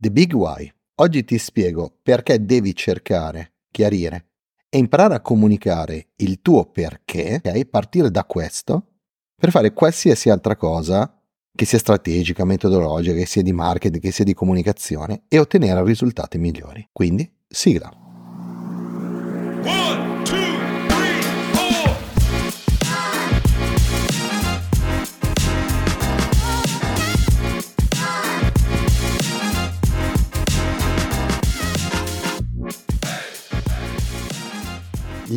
The Big Why. Oggi ti spiego perché devi cercare, chiarire e imparare a comunicare il tuo perché, ok? Partire da questo per fare qualsiasi altra cosa che sia strategica, metodologica, che sia di marketing, che sia di comunicazione e ottenere risultati migliori. Quindi, sigla.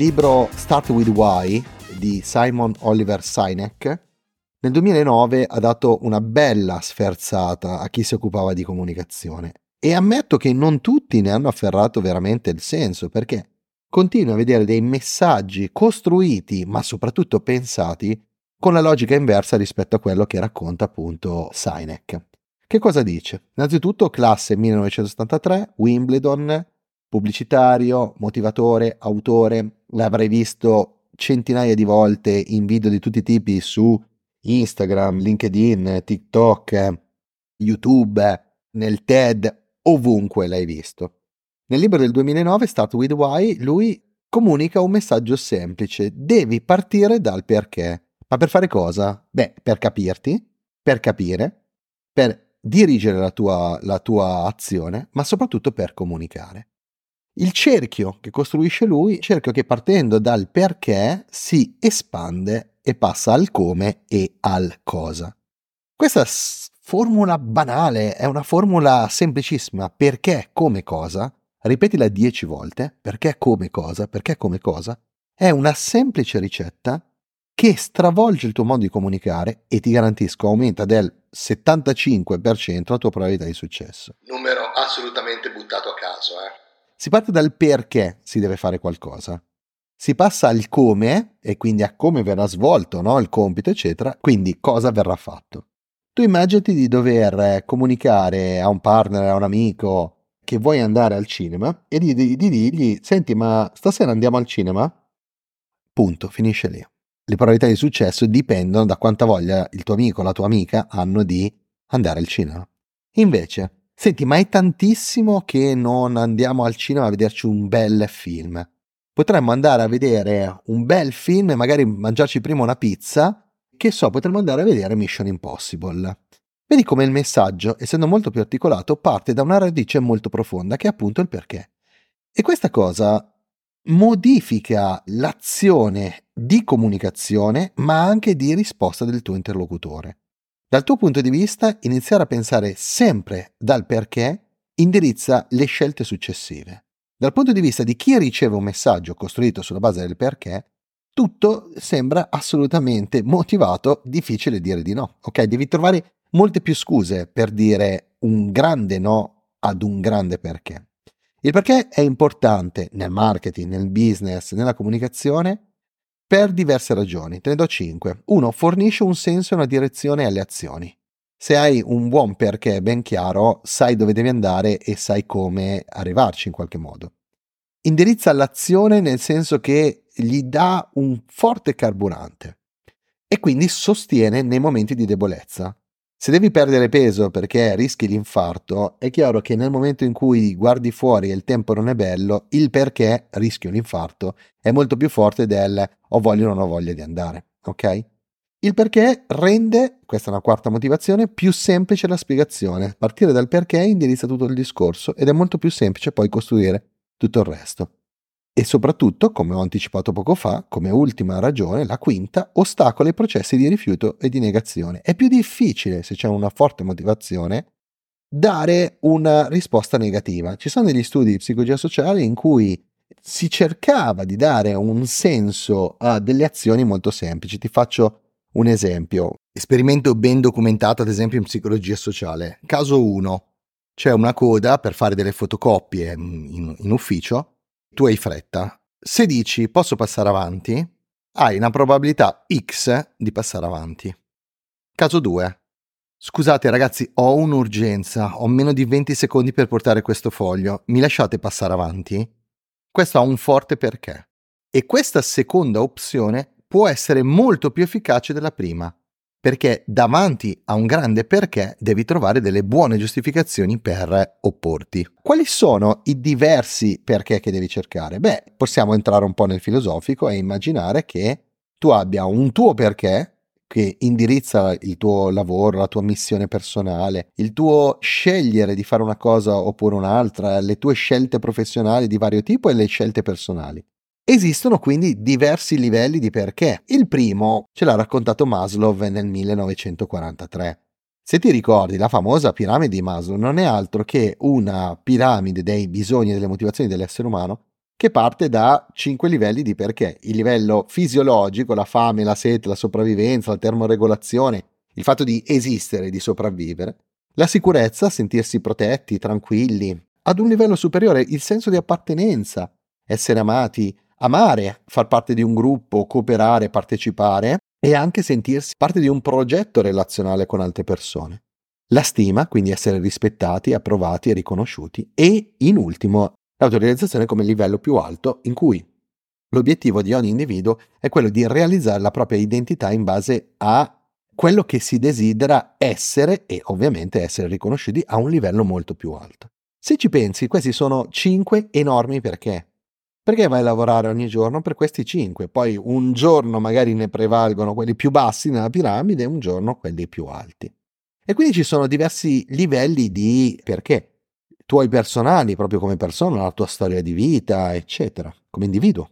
Libro Start with Why di Simon Oliver Sinek nel 2009 ha dato una bella sferzata a chi si occupava di comunicazione e ammetto che non tutti ne hanno afferrato veramente il senso perché continuo a vedere dei messaggi costruiti ma soprattutto pensati con la logica inversa rispetto a quello che racconta appunto Sinek. Che cosa dice? Innanzitutto classe 1973, Wimbledon, pubblicitario, motivatore, autore, l'avrei visto centinaia di volte in video di tutti i tipi su Instagram, LinkedIn, TikTok, YouTube, nel TED, ovunque l'hai visto. Nel libro del 2009, Start with Why, lui comunica un messaggio semplice. Devi partire dal perché. Ma per fare cosa? Beh, per capirti, per capire, per dirigere la tua, la tua azione, ma soprattutto per comunicare. Il cerchio che costruisce lui, cerchio che partendo dal perché si espande e passa al come e al cosa. Questa formula banale è una formula semplicissima, perché come cosa, ripetila dieci volte, perché come cosa, perché come cosa, è una semplice ricetta che stravolge il tuo modo di comunicare e ti garantisco aumenta del 75% la tua probabilità di successo. Numero assolutamente buttato a caso, eh. Si parte dal perché si deve fare qualcosa si passa al come e quindi a come verrà svolto no? il compito, eccetera, quindi cosa verrà fatto. Tu immaginati di dover comunicare a un partner, a un amico che vuoi andare al cinema e di, di, di dirgli, senti ma stasera andiamo al cinema? Punto, finisce lì. Le probabilità di successo dipendono da quanta voglia il tuo amico o la tua amica hanno di andare al cinema. Invece, senti, ma è tantissimo che non andiamo al cinema a vederci un bel film potremmo andare a vedere un bel film e magari mangiarci prima una pizza, che so, potremmo andare a vedere Mission Impossible. Vedi come il messaggio, essendo molto più articolato, parte da una radice molto profonda, che è appunto il perché. E questa cosa modifica l'azione di comunicazione, ma anche di risposta del tuo interlocutore. Dal tuo punto di vista, iniziare a pensare sempre dal perché indirizza le scelte successive. Dal punto di vista di chi riceve un messaggio costruito sulla base del perché, tutto sembra assolutamente motivato, difficile dire di no. Ok, devi trovare molte più scuse per dire un grande no ad un grande perché. Il perché è importante nel marketing, nel business, nella comunicazione per diverse ragioni. Te ne do cinque. Uno, fornisce un senso e una direzione alle azioni. Se hai un buon perché ben chiaro, sai dove devi andare e sai come arrivarci in qualche modo. Indirizza l'azione nel senso che gli dà un forte carburante e quindi sostiene nei momenti di debolezza. Se devi perdere peso perché rischi l'infarto, è chiaro che nel momento in cui guardi fuori e il tempo non è bello, il perché rischio l'infarto è molto più forte del ho voglia o non ho voglia di andare, ok? Il perché rende, questa è una quarta motivazione, più semplice la spiegazione. Partire dal perché indirizza tutto il discorso ed è molto più semplice poi costruire tutto il resto. E soprattutto, come ho anticipato poco fa, come ultima ragione, la quinta, ostacola i processi di rifiuto e di negazione. È più difficile, se c'è una forte motivazione, dare una risposta negativa. Ci sono degli studi di psicologia sociale in cui si cercava di dare un senso a delle azioni molto semplici. Ti faccio un esempio, esperimento ben documentato ad esempio in psicologia sociale. Caso 1. C'è una coda per fare delle fotocopie in, in ufficio, tu hai fretta. Se dici posso passare avanti, hai una probabilità X di passare avanti. Caso 2. Scusate ragazzi, ho un'urgenza, ho meno di 20 secondi per portare questo foglio, mi lasciate passare avanti? Questo ha un forte perché. E questa seconda opzione può essere molto più efficace della prima. Perché davanti a un grande perché devi trovare delle buone giustificazioni per opporti. Quali sono i diversi perché che devi cercare? Beh, possiamo entrare un po' nel filosofico e immaginare che tu abbia un tuo perché che indirizza il tuo lavoro, la tua missione personale, il tuo scegliere di fare una cosa oppure un'altra, le tue scelte professionali di vario tipo e le scelte personali. Esistono quindi diversi livelli di perché. Il primo ce l'ha raccontato Maslow nel 1943. Se ti ricordi, la famosa piramide di Maslow non è altro che una piramide dei bisogni e delle motivazioni dell'essere umano che parte da cinque livelli di perché. Il livello fisiologico, la fame, la sete, la sopravvivenza, la termoregolazione, il fatto di esistere, di sopravvivere. La sicurezza, sentirsi protetti, tranquilli. Ad un livello superiore il senso di appartenenza, essere amati, amare, far parte di un gruppo, cooperare, partecipare e anche sentirsi parte di un progetto relazionale con altre persone. La stima, quindi essere rispettati, approvati e riconosciuti e, in ultimo, l'autorealizzazione come livello più alto in cui l'obiettivo di ogni individuo è quello di realizzare la propria identità in base a quello che si desidera essere e ovviamente essere riconosciuti a un livello molto più alto. Se ci pensi, questi sono cinque enormi perché. Perché vai a lavorare ogni giorno per questi cinque? Poi un giorno magari ne prevalgono quelli più bassi nella piramide e un giorno quelli più alti. E quindi ci sono diversi livelli di perché. Tuoi personali, proprio come persona, la tua storia di vita, eccetera, come individuo.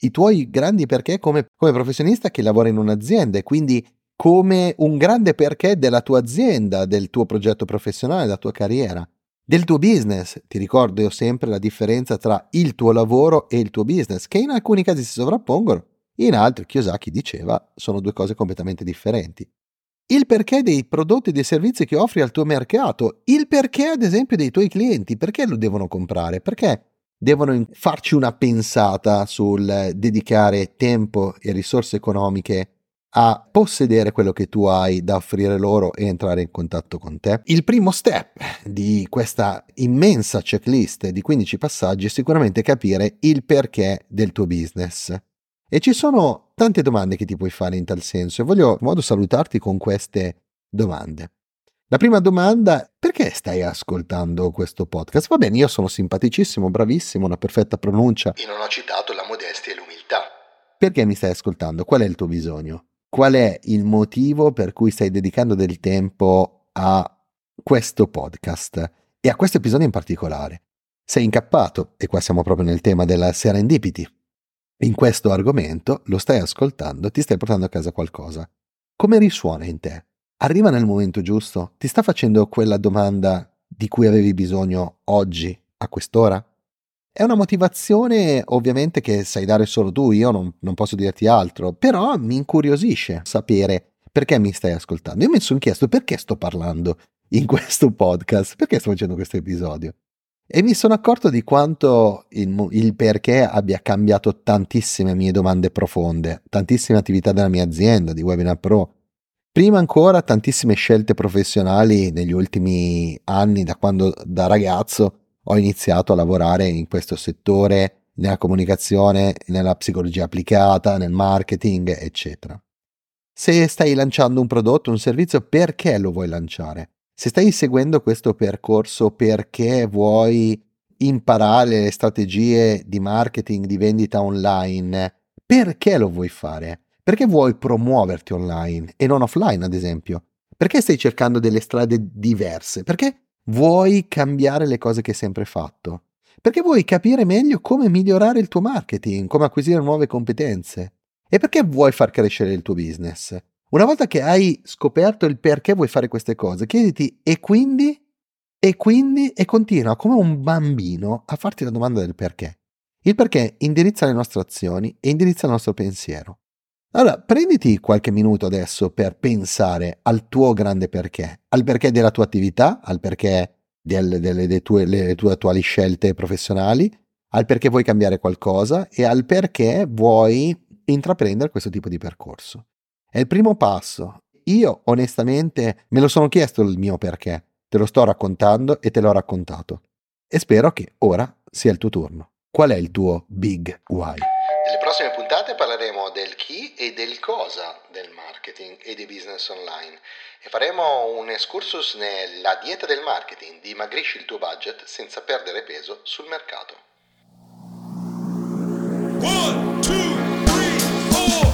I tuoi grandi perché come, come professionista che lavora in un'azienda e quindi come un grande perché della tua azienda, del tuo progetto professionale, della tua carriera del tuo business. Ti ricordo sempre la differenza tra il tuo lavoro e il tuo business, che in alcuni casi si sovrappongono, in altri, Kiyosaki diceva, sono due cose completamente differenti. Il perché dei prodotti e dei servizi che offri al tuo mercato, il perché ad esempio dei tuoi clienti, perché lo devono comprare, perché devono farci una pensata sul dedicare tempo e risorse economiche a possedere quello che tu hai da offrire loro e entrare in contatto con te. Il primo step di questa immensa checklist di 15 passaggi è sicuramente capire il perché del tuo business. E ci sono tante domande che ti puoi fare in tal senso e voglio in modo salutarti con queste domande. La prima domanda, perché stai ascoltando questo podcast? Va bene, io sono simpaticissimo, bravissimo, una perfetta pronuncia. E non ho citato la modestia e l'umiltà. Perché mi stai ascoltando? Qual è il tuo bisogno? Qual è il motivo per cui stai dedicando del tempo a questo podcast e a questo episodio in particolare. Sei incappato, e qua siamo proprio nel tema della serendipity. In questo argomento lo stai ascoltando, ti stai portando a casa qualcosa. Come risuona in te? Arriva nel momento giusto? Ti sta facendo quella domanda di cui avevi bisogno oggi, a quest'ora? È una motivazione ovviamente che sai dare solo tu, io non, non, posso dirti altro, però mi incuriosisce sapere perché mi stai ascoltando. Io mi sono chiesto perché sto parlando in questo podcast, perché sto facendo questo episodio. E mi sono accorto di quanto il, il perché abbia cambiato tantissime mie domande profonde, tantissime attività della mia azienda, di Webinar Pro. Prima ancora tantissime scelte professionali negli ultimi anni, da quando da ragazzo ho iniziato a lavorare in questo settore, nella comunicazione, nella psicologia applicata, nel marketing, eccetera. Se stai lanciando un prodotto, un servizio, perché lo vuoi lanciare? Se stai seguendo questo percorso perché vuoi imparare le strategie di marketing, di vendita online, perché lo vuoi fare? Perché vuoi promuoverti online e non offline, ad esempio? Perché stai cercando delle strade diverse? Perché Vuoi cambiare le cose che hai sempre fatto? Perché vuoi capire meglio come migliorare il tuo marketing, come acquisire nuove competenze? E perché vuoi far crescere il tuo business? Una volta che hai scoperto il perché vuoi fare queste cose, chiediti e quindi? E quindi? E continua come un bambino a farti la domanda del perché. Il perché indirizza le nostre azioni e indirizza il nostro pensiero. Allora, prenditi qualche minuto adesso per pensare al tuo grande perché, al perché della tua attività, al perché delle, delle, delle tue, le tue attuali scelte professionali, al perché vuoi cambiare qualcosa e al perché vuoi intraprendere questo tipo di percorso. È il primo passo. Io onestamente me lo sono chiesto il mio perché, te lo sto raccontando e te l'ho raccontato. E spero che ora sia il tuo turno. Qual è il tuo big why? Nelle prossime puntate parleremo del chi e del cosa del marketing e di business online e faremo un excursus nella dieta del marketing, dimagrisci il tuo budget senza perdere peso sul mercato. One, two, three, four.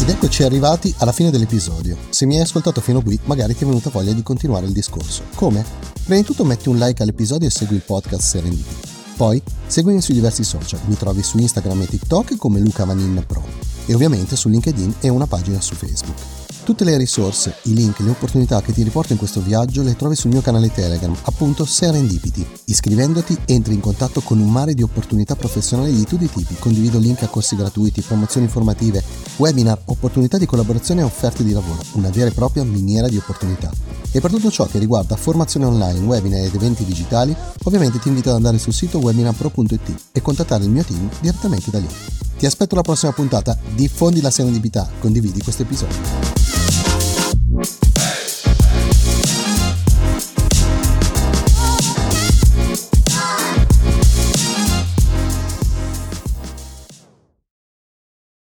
Ed eccoci arrivati alla fine dell'episodio. Se mi hai ascoltato fino a qui, magari ti è venuta voglia di continuare il discorso. Come? Prima di tutto metti un like all'episodio e segui il podcast Serendipity. Poi seguimi sui diversi social, mi trovi su Instagram e TikTok come Luca Vanin Pro e ovviamente su LinkedIn e una pagina su Facebook. Tutte le risorse, i link, le opportunità che ti riporto in questo viaggio le trovi sul mio canale Telegram, appunto Serendipity. Iscrivendoti entri in contatto con un mare di opportunità professionali di tutti i tipi, condivido link a corsi gratuiti, promozioni informative, webinar, opportunità di collaborazione e offerte di lavoro, una vera e propria miniera di opportunità. E per tutto ciò che riguarda formazione online, webinar ed eventi digitali, ovviamente ti invito ad andare sul sito webinarpro.it e contattare il mio team direttamente da lì. Ti aspetto alla prossima puntata, diffondi la serendipità, condividi questo episodio.